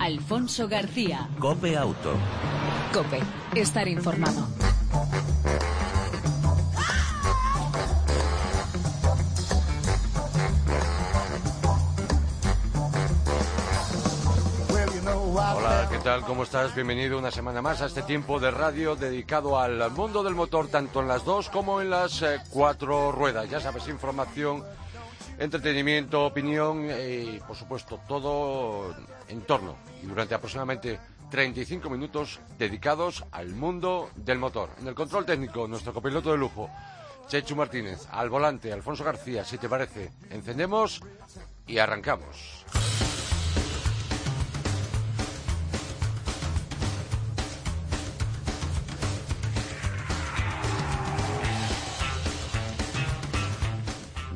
Alfonso García. Cope Auto. Cope, estar informado. Hola, ¿qué tal? ¿Cómo estás? Bienvenido una semana más a este tiempo de radio dedicado al mundo del motor, tanto en las dos como en las eh, cuatro ruedas. Ya sabes, información, entretenimiento, opinión y, por supuesto, todo en torno y durante aproximadamente 35 minutos dedicados al mundo del motor. En el control técnico, nuestro copiloto de lujo, Chechu Martínez, al volante, Alfonso García, si te parece, encendemos y arrancamos.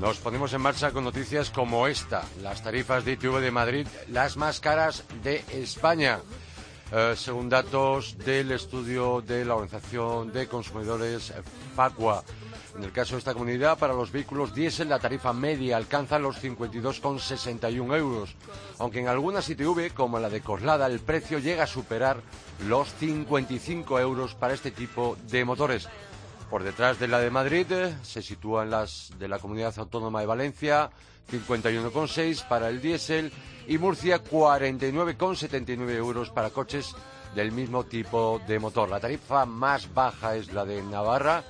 Nos ponemos en marcha con noticias como esta. Las tarifas de ITV de Madrid, las más caras de España. Eh, según datos del estudio de la Organización de Consumidores FACUA. En el caso de esta comunidad, para los vehículos diésel la tarifa media alcanza los 52,61 euros, aunque en algunas ITV, como la de Coslada, el precio llega a superar los 55 euros para este tipo de motores. Por detrás de la de Madrid eh, se sitúan las de la Comunidad Autónoma de Valencia, 51,6 para el diésel y Murcia 49,79 euros para coches del mismo tipo de motor. La tarifa más baja es la de Navarra,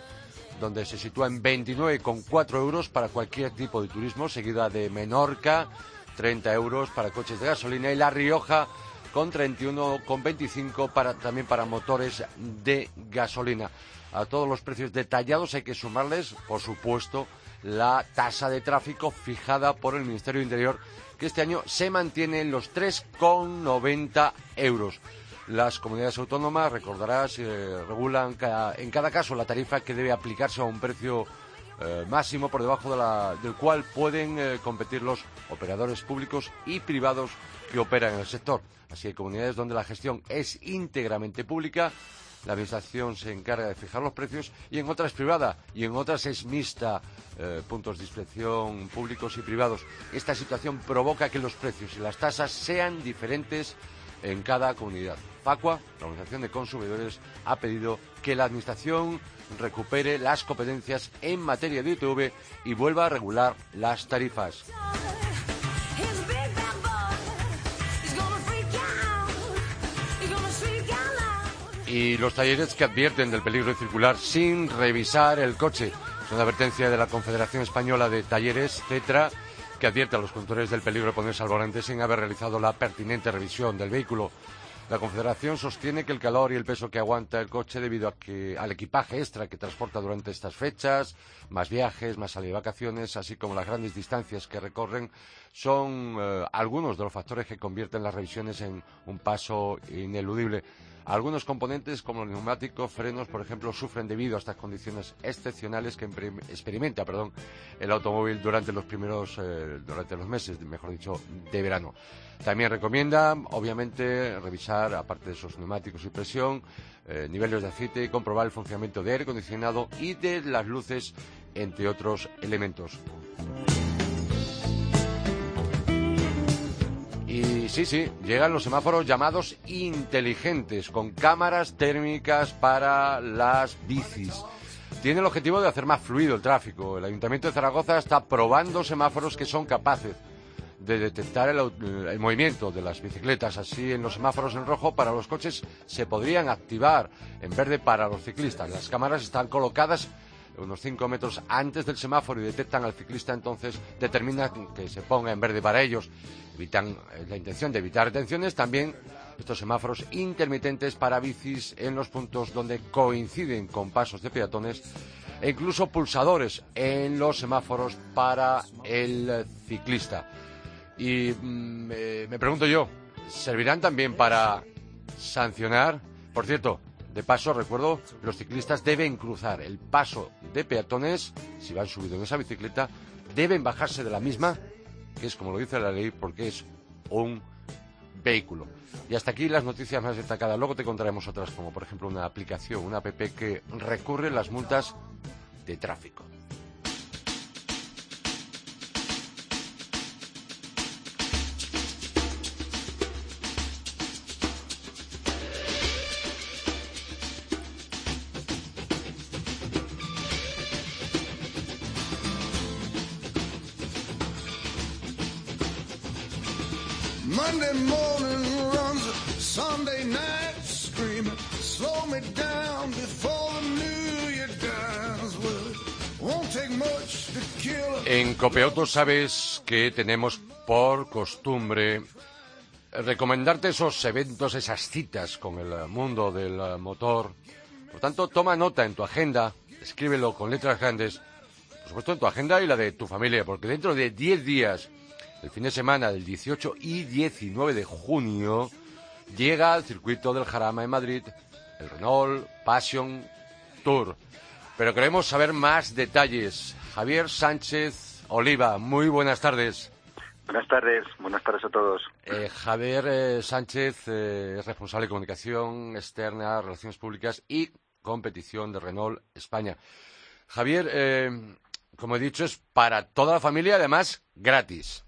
donde se sitúa en 29,4 euros para cualquier tipo de turismo, seguida de Menorca, 30 euros para coches de gasolina y La Rioja con 31,25 para, también para motores de gasolina a todos los precios detallados hay que sumarles, por supuesto, la tasa de tráfico fijada por el Ministerio de Interior, que este año se mantiene en los 3,90 euros. Las comunidades autónomas, recordarás, eh, regulan en cada caso la tarifa que debe aplicarse a un precio eh, máximo por debajo del cual pueden eh, competir los operadores públicos y privados que operan en el sector. Así hay comunidades donde la gestión es íntegramente pública la Administración se encarga de fijar los precios y en otras privada y en otras es mixta, eh, puntos de inspección públicos y privados. Esta situación provoca que los precios y las tasas sean diferentes en cada comunidad. Facua, la Organización de Consumidores, ha pedido que la Administración recupere las competencias en materia de ITV y vuelva a regular las tarifas. Y los talleres que advierten del peligro de circular sin revisar el coche. Es una advertencia de la Confederación Española de Talleres, CETRA, que advierte a los conductores del peligro de ponerse al volante sin haber realizado la pertinente revisión del vehículo. La Confederación sostiene que el calor y el peso que aguanta el coche debido al equipaje extra que transporta durante estas fechas, más viajes, más salidas de vacaciones, así como las grandes distancias que recorren, son eh, algunos de los factores que convierten las revisiones en un paso ineludible. Algunos componentes, como los neumáticos, frenos, por ejemplo, sufren debido a estas condiciones excepcionales que experimenta perdón, el automóvil durante los primeros, eh, durante los meses, mejor dicho, de verano. También recomienda, obviamente, revisar, aparte de esos neumáticos y presión, eh, niveles de aceite, comprobar el funcionamiento de aire acondicionado y de las luces, entre otros elementos. Sí, sí, llegan los semáforos llamados inteligentes, con cámaras térmicas para las bicis. Tiene el objetivo de hacer más fluido el tráfico. El Ayuntamiento de Zaragoza está probando semáforos que son capaces de detectar el, movimiento de las bicicletas. Así, en los semáforos en rojo para los coches se podrían activar, en verde para los ciclistas. Las cámaras están colocadas unos 5 metros antes del semáforo y detectan al ciclista, entonces determinan que se ponga en verde para ellos. Evitan eh, la intención de evitar detenciones, también estos semáforos intermitentes para bicis en los puntos donde coinciden con pasos de peatones e incluso pulsadores en los semáforos para el ciclista. Y mm, me pregunto yo, ¿servirán también para sancionar? Por cierto, de paso, recuerdo, los ciclistas deben cruzar el paso de peatones, si van subidos en esa bicicleta, deben bajarse de la misma, que es como lo dice la ley, porque es un vehículo. Y hasta aquí las noticias más destacadas. Luego te contaremos otras, como por ejemplo una aplicación, una app que recurre las multas de tráfico. Copeauto sabes que tenemos por costumbre recomendarte esos eventos, esas citas con el mundo del motor. Por tanto, toma nota en tu agenda, escríbelo con letras grandes, por supuesto en tu agenda y la de tu familia, porque dentro de 10 días el fin de semana del 18 y 19 de junio llega al circuito del Jarama en Madrid el Renault Passion Tour. Pero queremos saber más detalles. Javier Sánchez Oliva, muy buenas tardes. Buenas tardes, buenas tardes a todos. Eh, Javier eh, Sánchez eh, es responsable de comunicación externa, relaciones públicas y competición de Renault España. Javier, como he dicho, es para toda la familia, además gratis.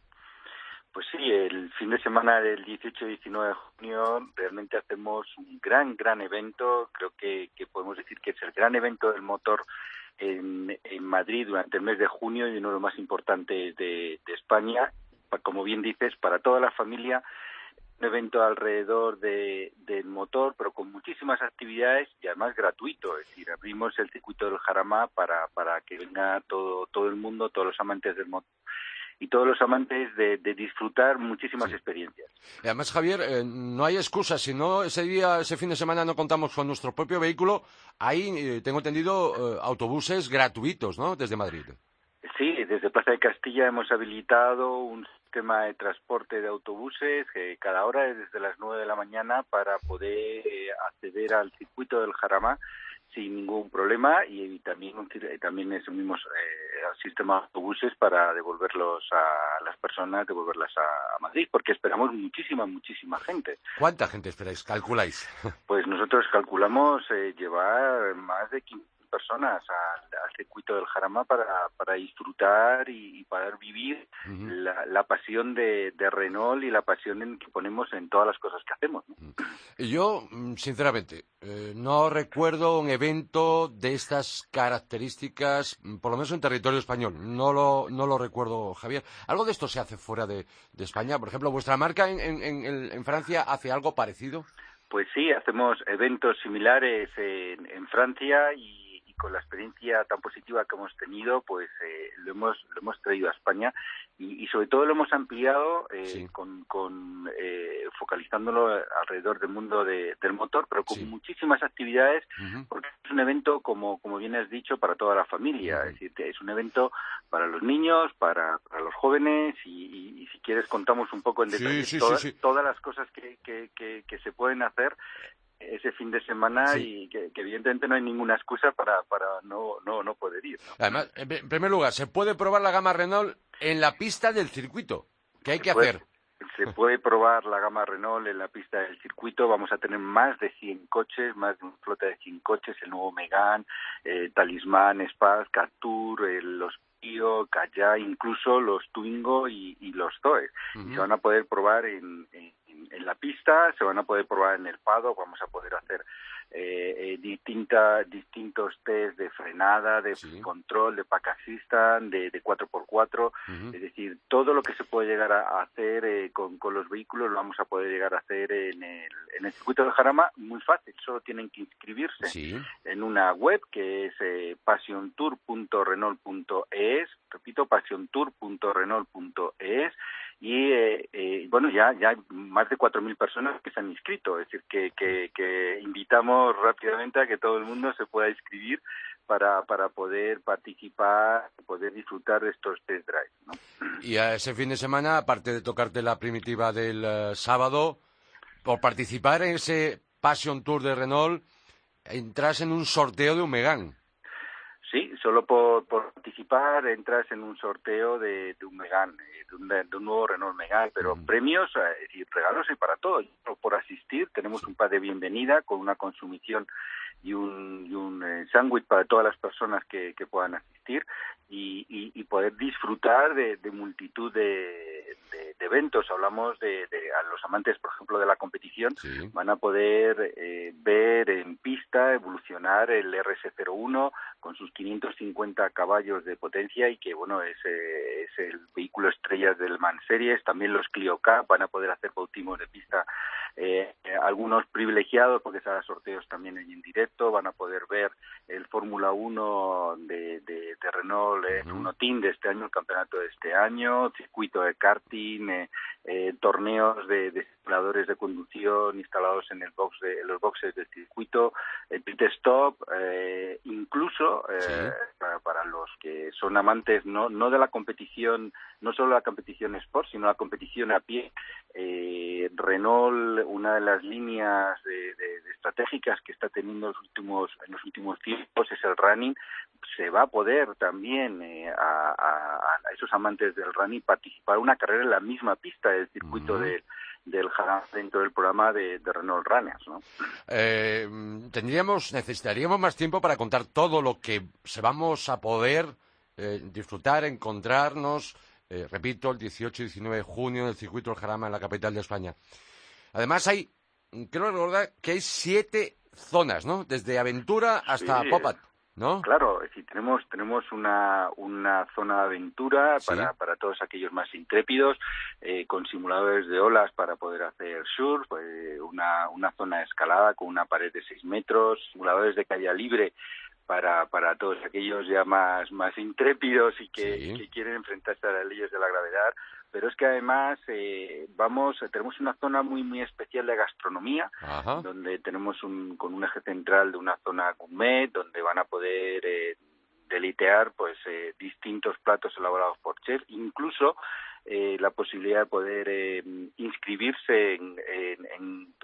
Pues sí, el fin de semana del 18 y 19 de junio realmente hacemos un gran, gran evento. Creo que, podemos decir que es el gran evento del motor en, Madrid durante el mes de junio y uno de los más importantes de, España. Como bien dices, para toda la familia, un evento alrededor del motor, pero con muchísimas actividades y además gratuito. Es decir, abrimos el circuito del Jarama para, para que venga todo, todo el mundo, todos los amantes del motor y todos los amantes de, disfrutar muchísimas experiencias. Y además, Javier, eh, no hay excusa. Si no, ese día, ese fin de semana no contamos con nuestro propio vehículo, hay, eh, tengo entendido, eh, autobuses gratuitos, ¿no?, desde Madrid. Sí, desde Plaza de Castilla hemos habilitado un sistema de transporte de autobuses que cada hora es desde las nueve de la mañana para poder acceder al circuito del Jarama sin ningún problema y también también asumimos eh, sistema de autobuses para devolverlos a las personas, devolverlas a, Madrid, porque esperamos muchísima, muchísima gente. ¿Cuánta gente esperáis? ¿Calculáis? Pues nosotros calculamos eh, llevar más de 15 personas al, circuito del Jarama para, para disfrutar y, para vivir la, pasión de, Renault y la pasión en que ponemos en todas las cosas que hacemos. Yo, mm, sinceramente, eh, no recuerdo un evento de estas características, mm, por lo menos en territorio español. No lo, no lo recuerdo, Javier. ¿Algo de esto se hace fuera de, España? Por ejemplo, ¿vuestra marca en, en Francia hace algo parecido? Pues sí, hacemos eventos similares en, en Francia y con la experiencia tan positiva que hemos tenido, pues eh, lo, hemos, lo hemos traído a España y, sobre todo lo hemos ampliado eh, con, con eh, focalizándolo alrededor del mundo del motor, pero con muchísimas actividades, porque es un evento, como, como bien has dicho, para toda la familia. Es decir, es un evento para los niños, para, para los jóvenes y, si quieres contamos un poco en detalle todas, las cosas que, que, que se pueden hacer ese fin de semana y que, evidentemente no hay ninguna excusa para, para no, no, no poder ir. Además, en primer lugar, se puede probar la gama Renault en la pista del circuito. ¿Qué hay que hacer? Se puede probar la gama Renault en la pista del circuito. Vamos a tener más de 100 coches, más de una flota de 100 coches, el nuevo Megane, eh, Talismán, Spaz, Captur, eh, los Pio, Kaya, incluso los Twingo y, los Zoe. Se van a poder probar en en la pista, se van a poder probar en el pado, vamos a poder hacer eh, eh distintos test de frenada, de control, de pack assistant, de, de 4x4, es decir, todo lo que se puede llegar a hacer eh, con, con, los vehículos lo vamos a poder llegar a hacer en el, en el circuito de Jarama, muy fácil, solo tienen que inscribirse en una web que es eh, passiontour.renault.es, repito, passiontour.renault.es y eh, eh, bueno ya ya hay más de 4.000 personas que se han inscrito es decir que, que, invitamos rápidamente a que todo el mundo se pueda inscribir para, para poder participar poder disfrutar de estos test drives ¿no? y a ese fin de semana aparte de tocarte la primitiva del eh, sábado por participar en ese Passion Tour de Renault entras en un sorteo de un Megane Sí, solo por, participar entras en un sorteo de, un Megane, eh, de un, nuevo Renault Megane, pero premios eh, y regalos hay para todos. Por asistir tenemos un par de bienvenida con una consumición y un, y un eh, sándwich para todas las personas que, puedan asistir y, poder disfrutar de, multitud de, eventos. Hablamos de, a los amantes, por ejemplo, de la competición, van a poder ver en pista evolucionar el RS01 con sus 550 caballos de potencia y que bueno es, eh, es el vehículo estrella del Man Series. También los Clio Cup van a poder hacer bautismos de pista eh, algunos privilegiados porque será sorteos también en directo, van a poder ver el Fórmula 1 de, de, de Renault en uh Team de este año, el campeonato de este año, circuito de karting, eh, eh, torneos de, de, simuladores de conducción instalados en el box de, en los boxes del circuito, el pit stop, eh, eh, sí. para, para, los que son amantes no no de la competición, no solo la competición sport, sino la competición a pie. Eh, Renault, una de las líneas de, de, de estratégicas que está teniendo los últimos en los últimos tiempos es el running. Se va a poder también eh, a, a, a, esos amantes del running participar en una carrera en la misma pista del circuito uh -huh. de del dentro del programa de, de Renault Runners, ¿no? Eh, tendríamos, necesitaríamos más tiempo para contar todo lo que se vamos a poder eh, disfrutar, encontrarnos, eh, repito, el 18 y 19 de junio en el circuito del Jarama en la capital de España. Además hay, quiero recordar que hay siete zonas, ¿no? Desde Aventura hasta sí, Popat. ¿No? Claro, es decir, tenemos, tenemos una, una zona de aventura Sí. para, para todos aquellos más intrépidos, eh, con simuladores de olas para poder hacer surf, eh, una, una zona de escalada con una pared de 6 metros, simuladores de calle libre para, para todos aquellos ya más, más intrépidos y que, Sí. que quieren enfrentarse a las leyes de la gravedad. Pero es que además eh, vamos, tenemos una zona muy, muy especial de gastronomía, Ajá. donde tenemos un, con un eje central de una zona gourmet, donde van a poder eh, delitear pues eh, distintos platos elaborados por chef, incluso eh, la posibilidad de poder eh, inscribirse en, en,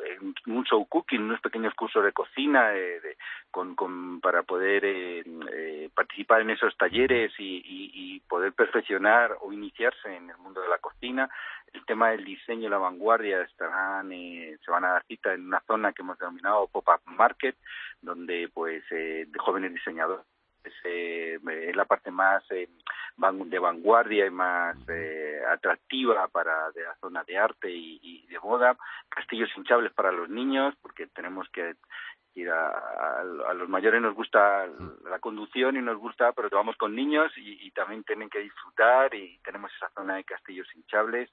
un show cooking, unos pequeños cursos de cocina eh, de, con, para poder eh, eh, participar en esos talleres y, y, y, poder perfeccionar o iniciarse en el mundo de la cocina. El tema del diseño y la vanguardia estarán, eh, se van a dar cita en una zona que hemos denominado Pop-Up Market, donde pues de jóvenes diseñadores es la parte más eh, de vanguardia y más eh, atractiva para de la zona de arte y, y, de moda, castillos hinchables para los niños, porque tenemos que ir a, a, a, los mayores nos gusta la conducción y nos gusta, pero vamos con niños y, y también tienen que disfrutar y tenemos esa zona de castillos hinchables.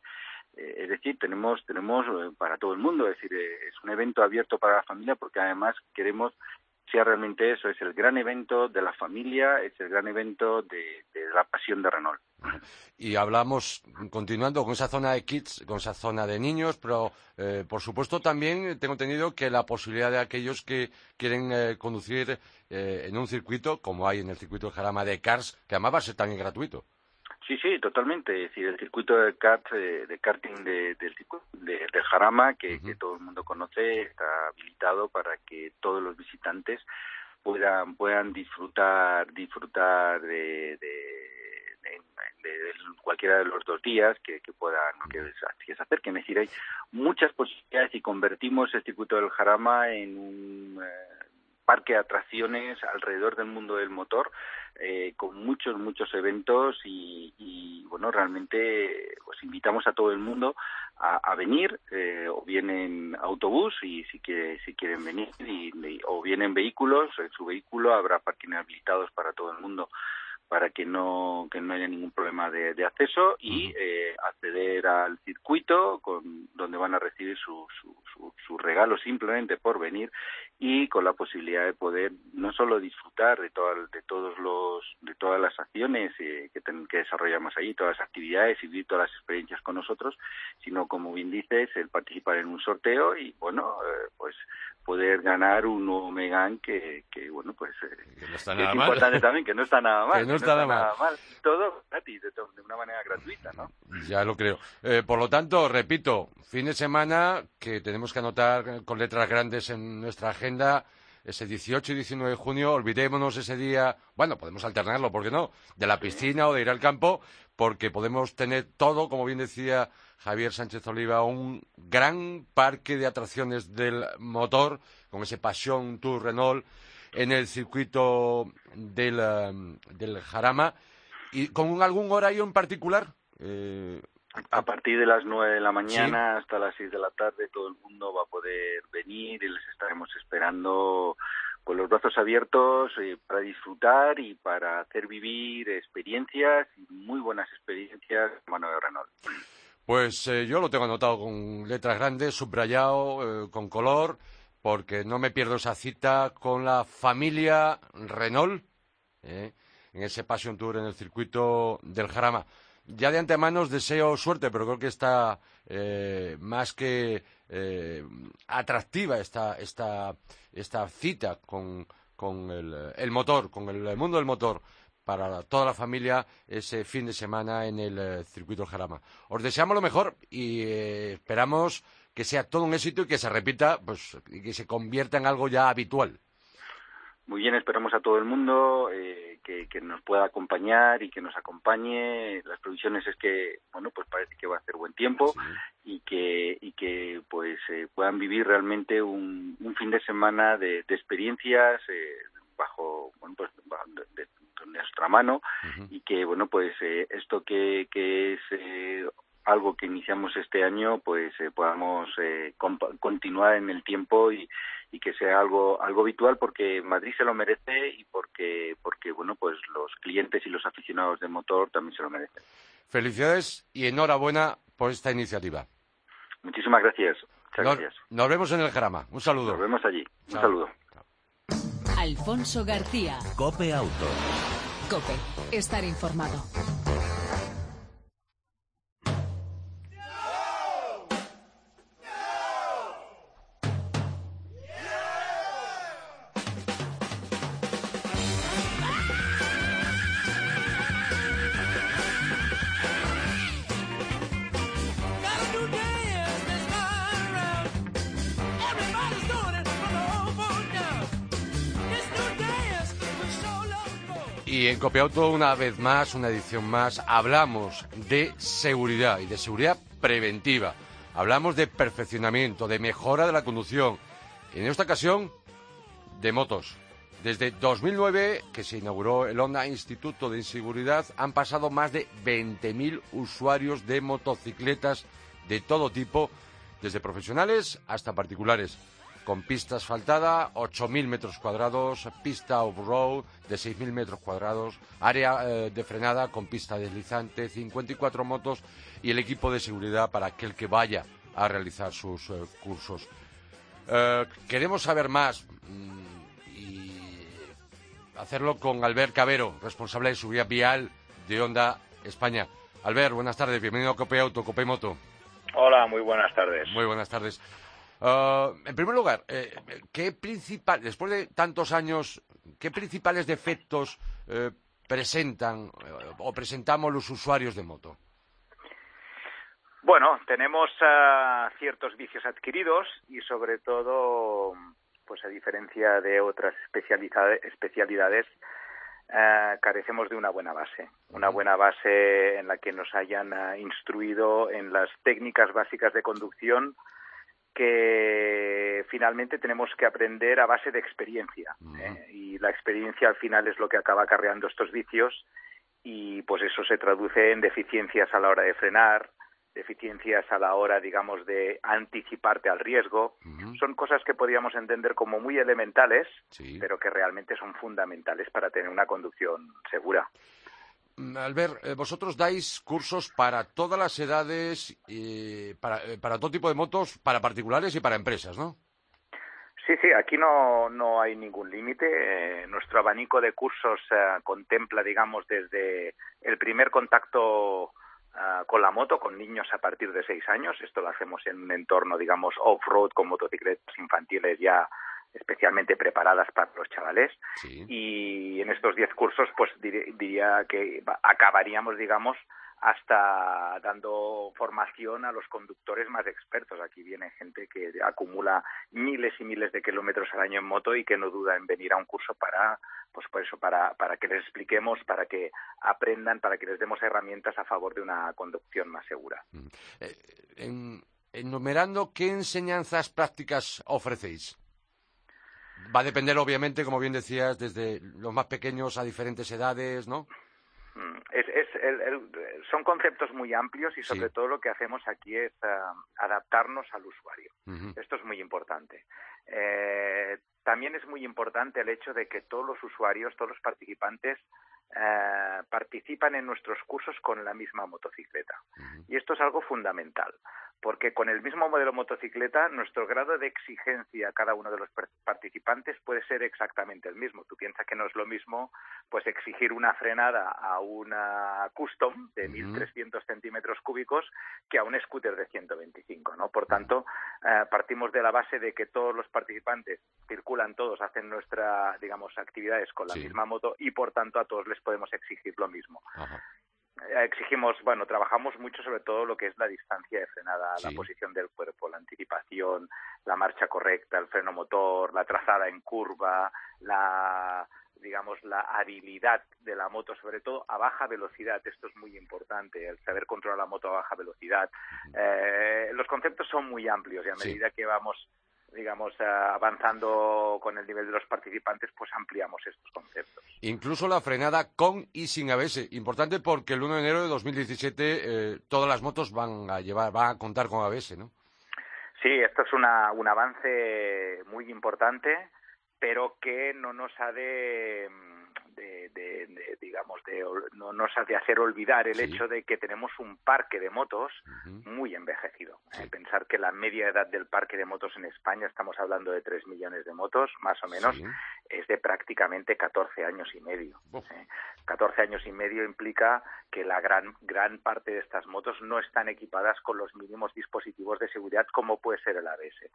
Eh, es decir, tenemos tenemos eh, para todo el mundo, es decir, eh, es un evento abierto para la familia porque además queremos sea realmente eso, es el gran evento de la familia, es el gran evento de, la pasión de Renault. Y hablamos, continuando con esa zona de kids, con esa zona de niños, pero eh, por supuesto también tengo entendido que la posibilidad de aquellos que quieren eh, conducir eh, en un circuito, como hay en el circuito de Jarama de Cars, que además va a ser también gratuito. Sí, sí, totalmente. Es decir, el circuito de kart, eh, de karting de, de, de, del Jarama, que, uh -huh. que, todo el mundo conoce, está habilitado para que todos los visitantes puedan puedan disfrutar disfrutar de, de, de cualquiera de los dos días que, que puedan que, que se acerquen. Es decir, hay muchas posibilidades y convertimos el circuito del Jarama en un eh, parque de atracciones alrededor del mundo del motor eh, con muchos muchos eventos y, y, bueno realmente pues invitamos a todo el mundo a, a venir eh, o bien en autobús y si quiere, si quieren venir y, y, o bien en vehículos en su vehículo habrá parking habilitados para todo el mundo para que no que no haya ningún problema de, de acceso y eh, acceder al circuito con donde van a recibir su, su, su, su, regalo simplemente por venir y con la posibilidad de poder no solo disfrutar de, todo, de todos los de todas las acciones eh, que, ten, que desarrollamos allí todas las actividades y vivir todas las experiencias con nosotros sino como bien dices el participar en un sorteo y bueno eh, pues poder ganar un nuevo Megan que, que bueno pues que no está nada es mal. importante también que no está nada mal que no, está, no está nada mal. todo gratis de, de, una manera gratuita no ya lo creo eh, por lo tanto repito fin de semana que tenemos que anotar con letras grandes en nuestra agenda ese 18 y 19 de junio, olvidémonos ese día, bueno, podemos alternarlo, ¿por qué no?, de la piscina o de ir al campo, porque podemos tener todo, como bien decía Javier Sánchez Oliva, un gran parque de atracciones del motor, con ese Passion Tour Renault, en el circuito del, um, del Jarama, y con algún horario en particular. Eh, a partir de las nueve de la mañana sí. hasta las seis de la tarde todo el mundo va a poder venir y les estaremos esperando con los brazos abiertos eh, para disfrutar y para hacer vivir experiencias muy buenas experiencias mano de Renault. Pues eh, yo lo tengo anotado con letras grandes, subrayado, eh, con color, porque no me pierdo esa cita con la familia Renault en ese Passion Tour en el circuito del Jarama. Ya de antemano os deseo suerte, pero creo que está más que eh, atractiva esta, esta, esta cita con, con el, el, motor, con el, mundo del motor para toda la familia ese fin de semana en el eh, circuito Jarama. Os deseamos lo mejor y eh, esperamos que sea todo un éxito y que se repita pues, y que se convierta en algo ya habitual. Muy bien, esperamos a todo el mundo eh, que, que, nos pueda acompañar y que nos acompañe. Las previsiones es que, bueno, pues parece que va a hacer buen tiempo sí. y que y que pues eh, puedan vivir realmente un, un, fin de semana de, de experiencias eh, bajo, bueno, pues de, de, nuestra mano uh -huh. y que, bueno, pues eh, esto que, que es eh, algo que iniciamos este año, pues eh, podamos eh, continuar en el tiempo y, y que sea algo algo habitual porque Madrid se lo merece y porque porque bueno pues los clientes y los aficionados de motor también se lo merecen. Felicidades y enhorabuena por esta iniciativa. Muchísimas gracias. Muchas nos, gracias. Nos vemos en el Jarama. Un saludo. Nos vemos allí. Chao. Un saludo. Chao. Alfonso García. Cope Auto. Cope. Estar informado. En Copiauto, una vez más, una edición más, hablamos de seguridad y de seguridad preventiva. Hablamos de perfeccionamiento, de mejora de la conducción. En esta ocasión, de motos. Desde 2009, que se inauguró el Honda Instituto de Inseguridad, han pasado más de 20.000 usuarios de motocicletas de todo tipo, desde profesionales hasta particulares con pista asfaltada, 8.000 metros cuadrados, pista off-road de 6.000 metros cuadrados, área eh, de frenada con pista deslizante, 54 motos y el equipo de seguridad para aquel que vaya a realizar sus eh, cursos. Eh, queremos saber más mmm, y hacerlo con Albert Cabero, responsable de seguridad vial de Honda España. Albert, buenas tardes, bienvenido a Cope Auto, Cope Moto. Hola, muy buenas tardes. Muy buenas tardes. Uh, en primer lugar, eh, ¿qué principal, después de tantos años, qué principales defectos eh, presentan eh, o presentamos los usuarios de moto? Bueno, tenemos uh, ciertos vicios adquiridos y sobre todo, pues a diferencia de otras especialidades, especialidades uh, carecemos de una buena base, una buena base en la que nos hayan uh, instruido en las técnicas básicas de conducción que finalmente tenemos que aprender a base de experiencia. Uh -huh. ¿eh? Y la experiencia al final es lo que acaba acarreando estos vicios y pues eso se traduce en deficiencias a la hora de frenar, deficiencias a la hora, digamos, de anticiparte al riesgo. Uh -huh. Son cosas que podríamos entender como muy elementales, sí. pero que realmente son fundamentales para tener una conducción segura. Albert, eh, vosotros dais cursos para todas las edades, eh, para, eh, para todo tipo de motos, para particulares y para empresas, ¿no? Sí, sí, aquí no, no hay ningún límite. Eh, nuestro abanico de cursos eh, contempla, digamos, desde el primer contacto uh, con la moto, con niños a partir de seis años. Esto lo hacemos en un entorno, digamos, off-road con motocicletas infantiles ya especialmente preparadas para los chavales. Sí. Y en estos diez cursos, pues diría que acabaríamos, digamos, hasta dando formación a los conductores más expertos. Aquí viene gente que acumula miles y miles de kilómetros al año en moto y que no duda en venir a un curso para, pues por eso, para, para que les expliquemos, para que aprendan, para que les demos herramientas a favor de una conducción más segura. Eh, en, enumerando, ¿qué enseñanzas prácticas ofrecéis? Va a depender, obviamente, como bien decías, desde los más pequeños a diferentes edades, ¿no? Mm, es, son conceptos muy amplios y sobre todo lo que hacemos aquí es ah, adaptarnos al usuario. Esto es muy importante. Eh, también es muy importante el hecho de que todos los usuarios, todos los participantes eh, participan en nuestros cursos con la misma motocicleta. Y esto es algo fundamental, porque con el mismo modelo motocicleta, nuestro grado de exigencia a cada uno de los participantes puede ser exactamente el mismo. Tú piensas que no es lo mismo pues exigir una frenada a una custom de 1.300 centímetros cúbicos que a un scooter de 125, ¿no? Por tanto, eh, partimos de la base de que todos los participantes circulan todos, hacen nuestra, digamos, actividades con la misma moto y por tanto a todos les podemos exigir lo mismo. Exigimos, bueno, trabajamos mucho sobre todo lo que es la distancia de frenada, la posición del cuerpo, la anticipación, la marcha correcta, el freno motor, la trazada en curva, la digamos, la habilidad de la moto, sobre todo a baja velocidad. Esto es muy importante, el saber controlar la moto a baja velocidad. Eh, los conceptos son muy amplios y a medida que vamos digamos, eh, avanzando con el nivel de los participantes, pues ampliamos estos conceptos. Incluso la frenada con y sin ABS. Importante porque el 1 de enero de 2017 eh, todas las motos van a llevar, van a contar con ABS, ¿no? Sí, esto es una, un avance muy importante, pero que no nos ha de de, digamos, de, no nos hace hacer olvidar el hecho de que tenemos un parque de motos muy envejecido. Pensar que la media edad del parque de motos en España, estamos hablando de 3 millones de motos, más o menos, es de prácticamente 14 años y medio. 14 ¿eh? años y medio implica que la gran, gran parte de estas motos no están equipadas con los mínimos dispositivos de seguridad como puede ser el ABS.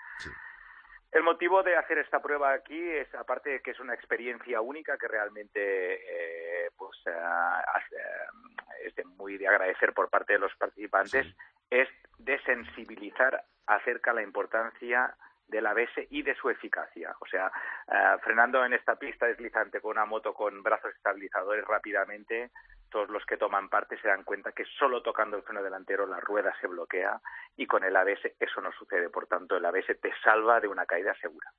El motivo de hacer esta prueba aquí es, aparte de que es una experiencia única que realmente eh, pues, eh, eh, es de muy de agradecer por parte de los participantes, es de sensibilizar acerca de la importancia del ABS y de su eficacia. O sea, frenando en esta pista deslizante con una moto con brazos estabilizadores rápidamente, todos los que toman parte se dan cuenta que solo tocando el freno delantero la rueda se bloquea y con el ABS eso no sucede. Por tanto, el ABS te salva de una caída segura.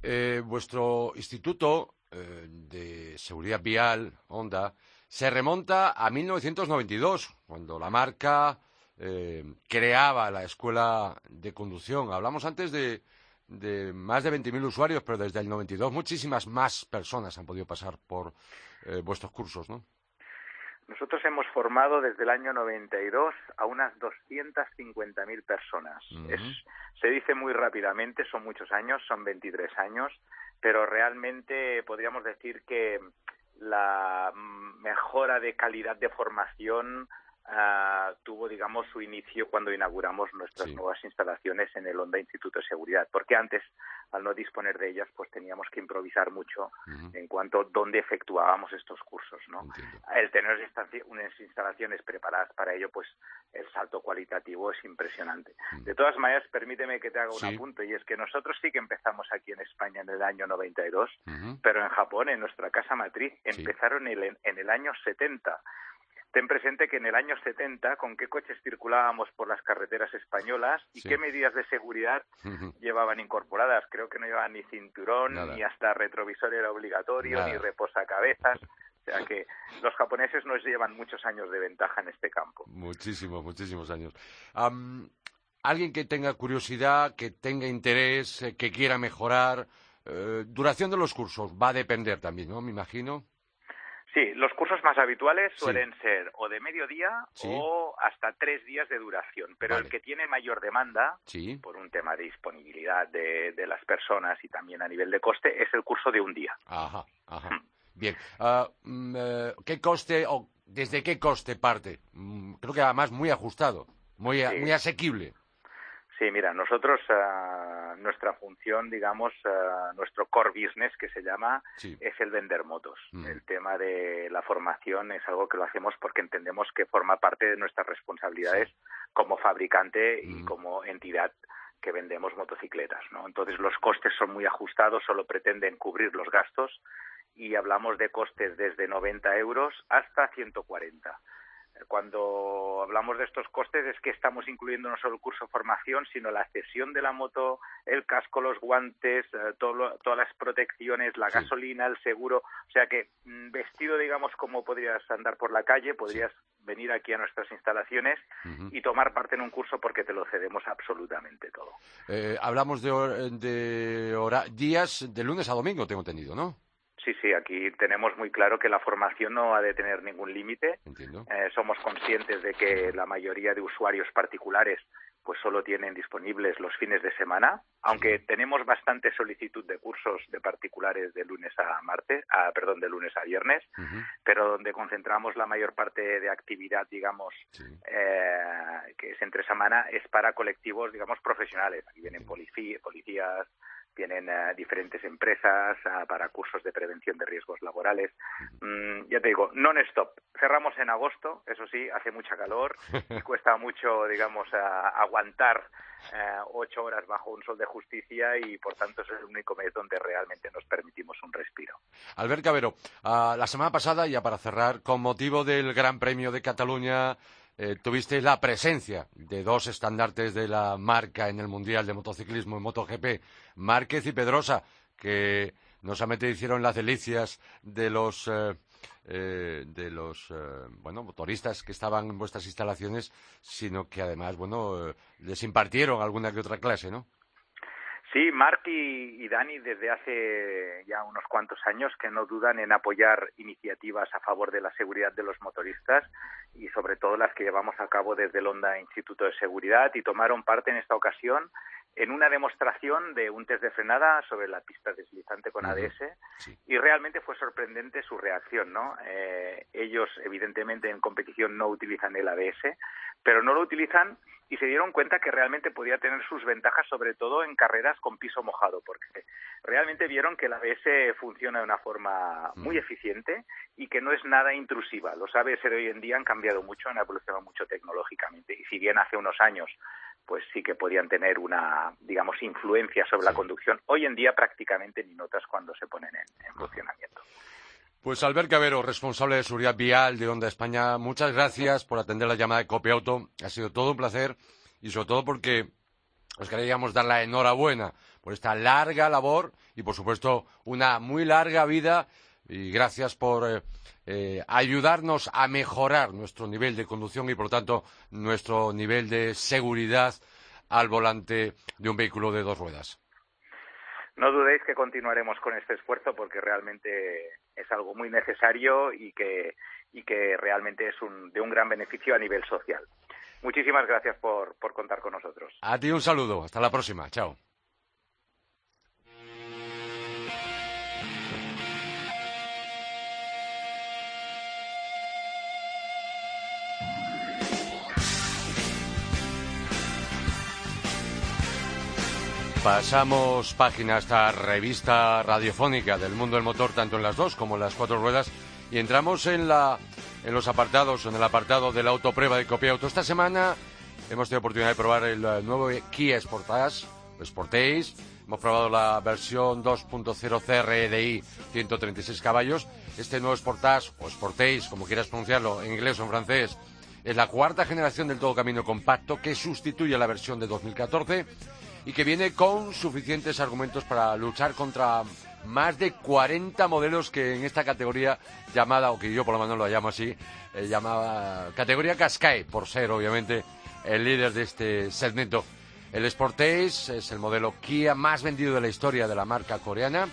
Eh, vuestro instituto eh, de seguridad vial, Honda, se remonta a 1992, cuando la marca eh, creaba la escuela de conducción. Hablamos antes de, de más de 20.000 usuarios, pero desde el 92 muchísimas más personas han podido pasar por vuestros cursos, ¿no? Nosotros hemos formado desde el año 92 a unas 250.000 personas. se dice muy rápidamente, son muchos años, son 23 años, pero realmente podríamos decir que la mejora de calidad de formación Ah, tuvo, digamos, su inicio cuando inauguramos nuestras nuevas instalaciones en el Honda Instituto de Seguridad, porque antes, al no disponer de ellas, pues teníamos que improvisar mucho en cuanto a dónde efectuábamos estos cursos, ¿no? El tener unas instalaciones preparadas para ello, pues el salto cualitativo es impresionante. De todas maneras, permíteme que te haga un apunte, y es que nosotros sí que empezamos aquí en España en el año 92, pero en Japón, en nuestra casa matriz, empezaron en el año 70 Ten presente que en el año 70, con qué coches circulábamos por las carreteras españolas y qué medidas de seguridad llevaban incorporadas. Creo que no llevaban ni cinturón, ni hasta retrovisor era obligatorio, ni reposacabezas. O sea que los japoneses nos llevan muchos años de ventaja en este campo. Muchísimos, muchísimos años. alguien que tenga curiosidad, que tenga interés, eh, que quiera mejorar, eh, duración de los cursos va a depender también, ¿no? Me imagino. Sí, los cursos más habituales suelen ser o de mediodía o hasta tres días de duración, pero el que tiene mayor demanda, por un tema de disponibilidad de, las personas y también a nivel de coste, es el curso de un día. Ajá, ajá. Hmm. Bien. Eh, ¿Qué coste o desde qué coste parte? Mm, creo que además muy ajustado, muy, muy asequible. Sí, mira, nosotros, uh, nuestra función, digamos, uh, nuestro core business, que se llama, es el vender motos. Mm. El tema de la formación es algo que lo hacemos porque entendemos que forma parte de nuestras responsabilidades como fabricante y mm. como entidad que vendemos motocicletas, ¿no? Entonces los costes son muy ajustados, solo pretenden cubrir los gastos y hablamos de costes desde 90 euros hasta 140 cuando hablamos de estos costes es que estamos incluyendo no solo el curso de formación, sino la cesión de la moto, el casco, los guantes, eh, todas las protecciones, la gasolina, el seguro. O sea que mm, vestido, digamos, como podrías andar por la calle, podrías venir aquí a nuestras instalaciones y tomar parte en un curso porque te lo cedemos absolutamente todo. Eh, hablamos de, de días de lunes a domingo, tengo entendido, ¿no? Sí, sí, aquí tenemos muy claro que la formación no ha de tener ningún límite. Eh, somos conscientes de que la mayoría de usuarios particulares pues solo tienen disponibles los fines de semana, aunque tenemos bastante solicitud de cursos de particulares de lunes a martes, perdón, de lunes a viernes, pero donde concentramos la mayor parte de actividad, digamos, eh, que es entre semana, es para colectivos, digamos, profesionales. Aquí vienen policías, tienen diferentes empresas para cursos de prevención de riesgos laborales. Mm, ya te digo, non-stop. Cerramos en agosto, eso sí, hace mucha calor y cuesta mucho, digamos, aguantar eh, ocho horas bajo un sol de justicia y, por tanto, es el único mes donde realmente nos permitimos un respiro. Albert Cabero, la semana pasada, ya para cerrar, con motivo del Gran Premio de Cataluña, eh, tuvisteis la presencia de dos estandartes de la marca en el Mundial de Motociclismo en MotoGP, Márquez y Pedrosa, que no solamente hicieron las delicias de los eh, eh, de los bueno motoristas que estaban en vuestras instalaciones, sino que además bueno les impartieron alguna que otra clase, ¿no? Sí, Mark y, Dani desde hace ya unos cuantos años que no dudan en apoyar iniciativas a favor de la seguridad de los motoristas y sobre todo las que llevamos a cabo desde el Honda Instituto de Seguridad y tomaron parte en esta ocasión en una demostración de un test de frenada sobre la pista deslizante con ADS y realmente fue sorprendente su reacción, ¿no? Eh, ellos evidentemente en competición no utilizan el ADS, pero no lo utilizan y se dieron cuenta que realmente podía tener sus ventajas, sobre todo en carreras con piso mojado, porque realmente vieron que el ABS funciona de una forma muy eficiente y que no es nada intrusiva. Los ABS de hoy en día han cambiado mucho, han evolucionado mucho tecnológicamente y si bien hace unos años pues sí que podían tener una, digamos, influencia sobre la conducción, hoy en día prácticamente ni notas cuando se ponen en funcionamiento. Pues Albert Cabero, responsable de seguridad vial de Honda España, muchas gracias por atender la llamada de Copia Auto. Ha sido todo un placer y sobre todo porque os queríamos dar la enhorabuena por esta larga labor y por supuesto una muy larga vida y gracias por eh, eh, ayudarnos a mejorar nuestro nivel de conducción y por lo tanto nuestro nivel de seguridad al volante de un vehículo de dos ruedas. No dudéis que continuaremos con este esfuerzo porque realmente es algo muy necesario y que, y que realmente es de un gran beneficio a nivel social. Muchísimas gracias por, por contar con nosotros. A ti un saludo. Hasta la próxima. Chao. Pasamos página a esta revista radiofónica del mundo del motor, tanto en las dos como en las cuatro ruedas, y entramos en, la, en los apartados, en el apartado de la autoprueba de copia auto. Esta semana hemos tenido oportunidad de probar el nuevo Kia Sportage, Sportage. Hemos probado la versión 2.0 CRDI 136 caballos. Este nuevo Sportage, o Sportage, como quieras pronunciarlo, en inglés o en francés, es la cuarta generación del todo camino compacto que sustituye a la versión de 2014 y que viene con suficientes argumentos para luchar contra más de 40 modelos que en esta categoría llamada, o que yo por lo menos lo llamo así, eh, llamada categoría Qashqai, por ser obviamente el líder de este segmento. El Sportage es el modelo Kia más vendido de la historia de la marca coreana.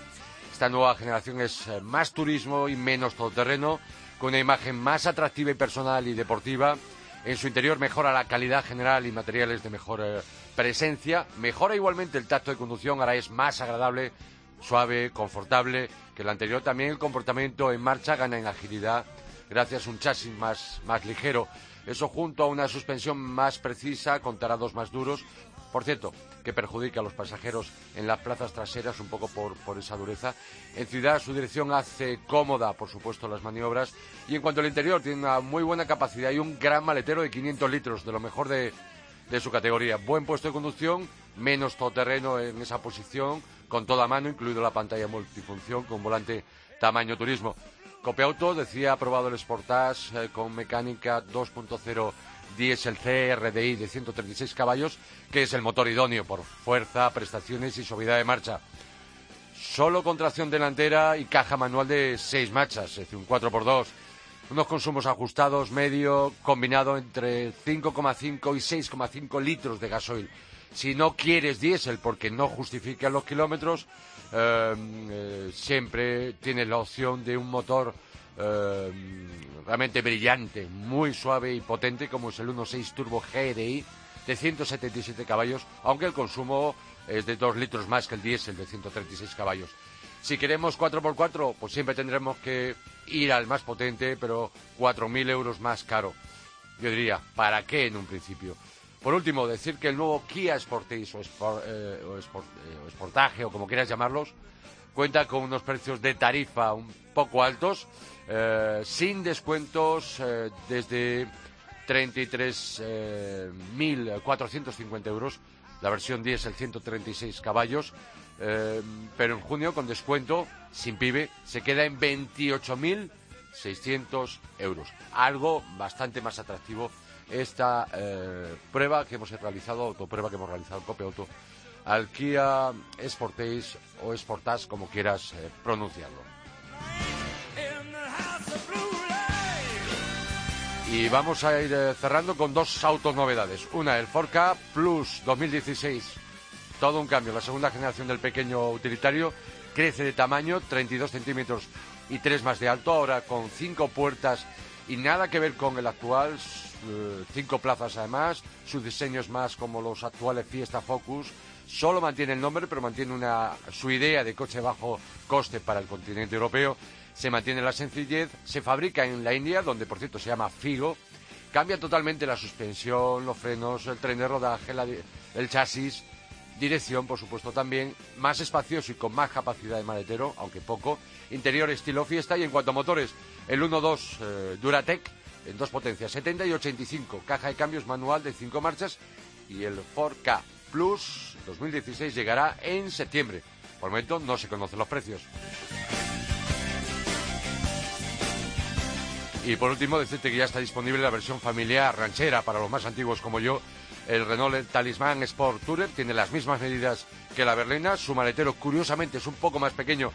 Esta nueva generación es eh, más turismo y menos todoterreno, con una imagen más atractiva y personal y deportiva. En su interior mejora la calidad general y materiales de mejor eh, presencia, mejora igualmente el tacto de conducción, ahora es más agradable, suave, confortable que el anterior. También el comportamiento en marcha gana en agilidad gracias a un chasis más, más ligero. Eso junto a una suspensión más precisa con tarados más duros. Por cierto, que perjudica a los pasajeros en las plazas traseras un poco por, por, esa dureza. En ciudad su dirección hace cómoda, por supuesto, las maniobras. Y en cuanto al interior, tiene una muy buena capacidad y un gran maletero de 500 litros, de lo mejor de, de su categoría. Buen puesto de conducción, menos todoterreno en esa posición, con toda mano, incluido la pantalla multifunción con volante tamaño turismo. Copiauto decía aprobado el Sportage eh, con mecánica 2.0 diésel CRDI de 136 caballos, que es el motor idóneo por fuerza, prestaciones y suavidad de marcha. Solo con tracción delantera y caja manual de 6 marchas, es decir, un 4x2. Unos consumos ajustados medio, combinado entre 5,5 y 6,5 litros de gasoil. Si no quieres diésel porque no justifica los kilómetros, eh, eh, siempre tienes la opción de un motor eh, realmente brillante, muy suave y potente, como es el 1.6 Turbo GDI de 177 caballos, aunque el consumo es de 2 litros más que el diésel de 136 caballos. Si queremos 4x4, pues siempre tendremos que ir al más potente, pero 4.000 euros más caro. Yo diría, ¿para qué en un principio? Por último, decir que el nuevo Kia Sportage o, eh, o, eh, o como quieras llamarlos, cuenta con unos precios de tarifa un poco altos eh, sin descuentos desde 33.450 eh, euros, la versión el 136 caballos, pero en junio con descuento, sin pibe, se queda en 28.600 euros. Algo bastante más atractivo esta prueba que hemos realizado, autoprueba que hemos realizado en Cope Auto, al Kia Sportage o Sportage, como quieras pronunciarlo. Y vamos a ir eh, cerrando con dos autos novedades. Una, el Ford Ka Plus 2016. Todo un cambio. La segunda generación del pequeño utilitario crece de tamaño, 32 centímetros y 3 más de alto, ahora con cinco puertas y nada que ver con el actual, eh, cinco plazas además, su diseño es más como los actuales Fiesta Focus, solo mantiene el nombre pero mantiene una, su idea de coche bajo coste para el continente europeo se mantiene la sencillez, se fabrica en la India, donde por cierto se llama Figo, cambia totalmente la suspensión, los frenos, el tren de rodaje, el chasis, dirección por supuesto también, más espacioso y con más capacidad de maletero, aunque poco, interior estilo fiesta y en cuanto a motores, el 1.2 eh, Duratec en dos potencias, 70 y 85, caja de cambios manual de 5 marchas y el 4K Plus 2016 llegará en septiembre. Por el momento no se conocen los precios. Y por último, decirte que ya está disponible la versión familiar ranchera para los más antiguos como yo. El Renault Talisman Sport Tourer tiene las mismas medidas que la berlina. Su maletero, curiosamente, es un poco más pequeño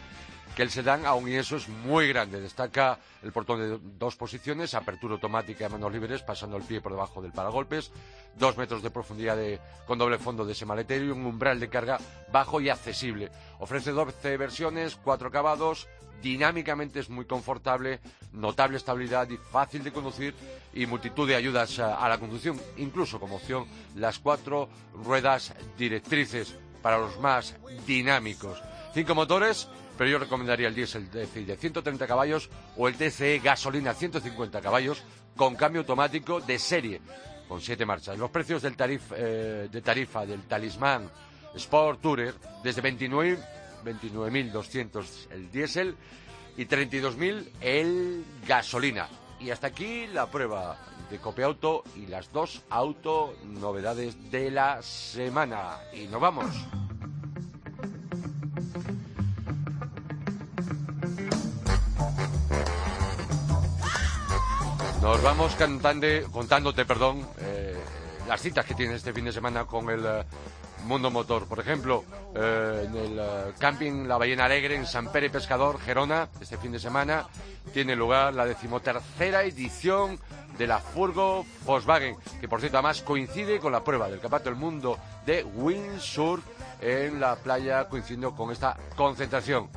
que el sedán, aún y eso es muy grande. Destaca el portón de dos posiciones, apertura automática de manos libres, pasando el pie por debajo del paragolpes, dos metros de profundidad con doble fondo de ese maletero y un umbral de carga bajo y accesible. Ofrece 12 versiones, cuatro acabados, dinámicamente es muy confortable, notable estabilidad y fácil de conducir y multitud de ayudas a, la conducción, incluso como opción las cuatro ruedas directrices para los más dinámicos. Cinco motores, pero yo recomendaría el diésel DCI de 130 caballos o el TCE gasolina 150 caballos con cambio automático de serie con siete marchas. Los precios del eh, de tarifa del Talismán Sport Tourer desde 29 29.200 el diésel y 32.000 el gasolina. Y hasta aquí la prueba de Copiauto y las dos auto novedades de la semana. Y nos vamos. Nos vamos cantando, contándote, perdón, eh, las citas que tiene este fin de semana con el eh, Mundo Motor. Por ejemplo, eh, en el camping La Ballena Alegre en San Pere Pescador, Gerona, este fin de semana, tiene lugar la decimotercera edición de la Furgo Volkswagen, que por cierto además coincide con la prueba del Campeonato del Mundo de windsurf en la playa, coincidiendo con esta concentración.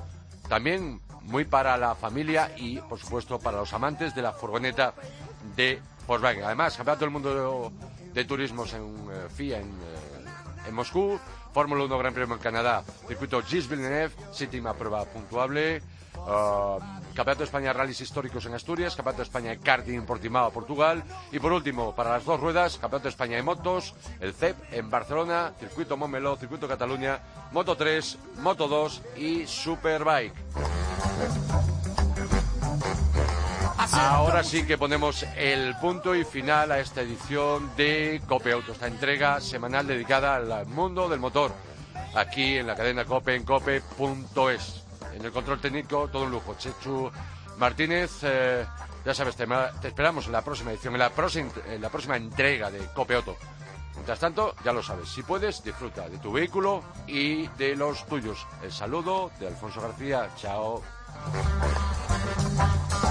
También muy para la familia y, por supuesto, para los amantes de la furgoneta de Volkswagen. Además, Campeonato del Mundo de, Turismos en eh, FIA, en en Moscú, Fórmula 1 Gran Premio en Canadá, circuito Gilles Villeneuve, séptima prueba puntuable, uh, Campeonato de España Rallys Históricos en Asturias, Campeonato de España de Karting en Portimao, Portugal, y por último, para las dos ruedas, Campeonato de España de Motos, el CEP en Barcelona, Circuito Montmeló, Circuito Cataluña, Moto 3, Moto 2 y Superbike. Ahora sí que ponemos el punto y final a esta edición de Cope Auto, esta entrega semanal dedicada al mundo del motor, aquí en la cadena Cope en cope.es. En el control técnico, todo un lujo. Chechu Martínez. Eh, ya sabes, te, esperamos en la próxima edición, en la, próxima, en la próxima entrega de Copeoto. Mientras tanto, ya lo sabes, si puedes, disfruta de tu vehículo y de los tuyos. El saludo de Alfonso García. Chao. フフフフ。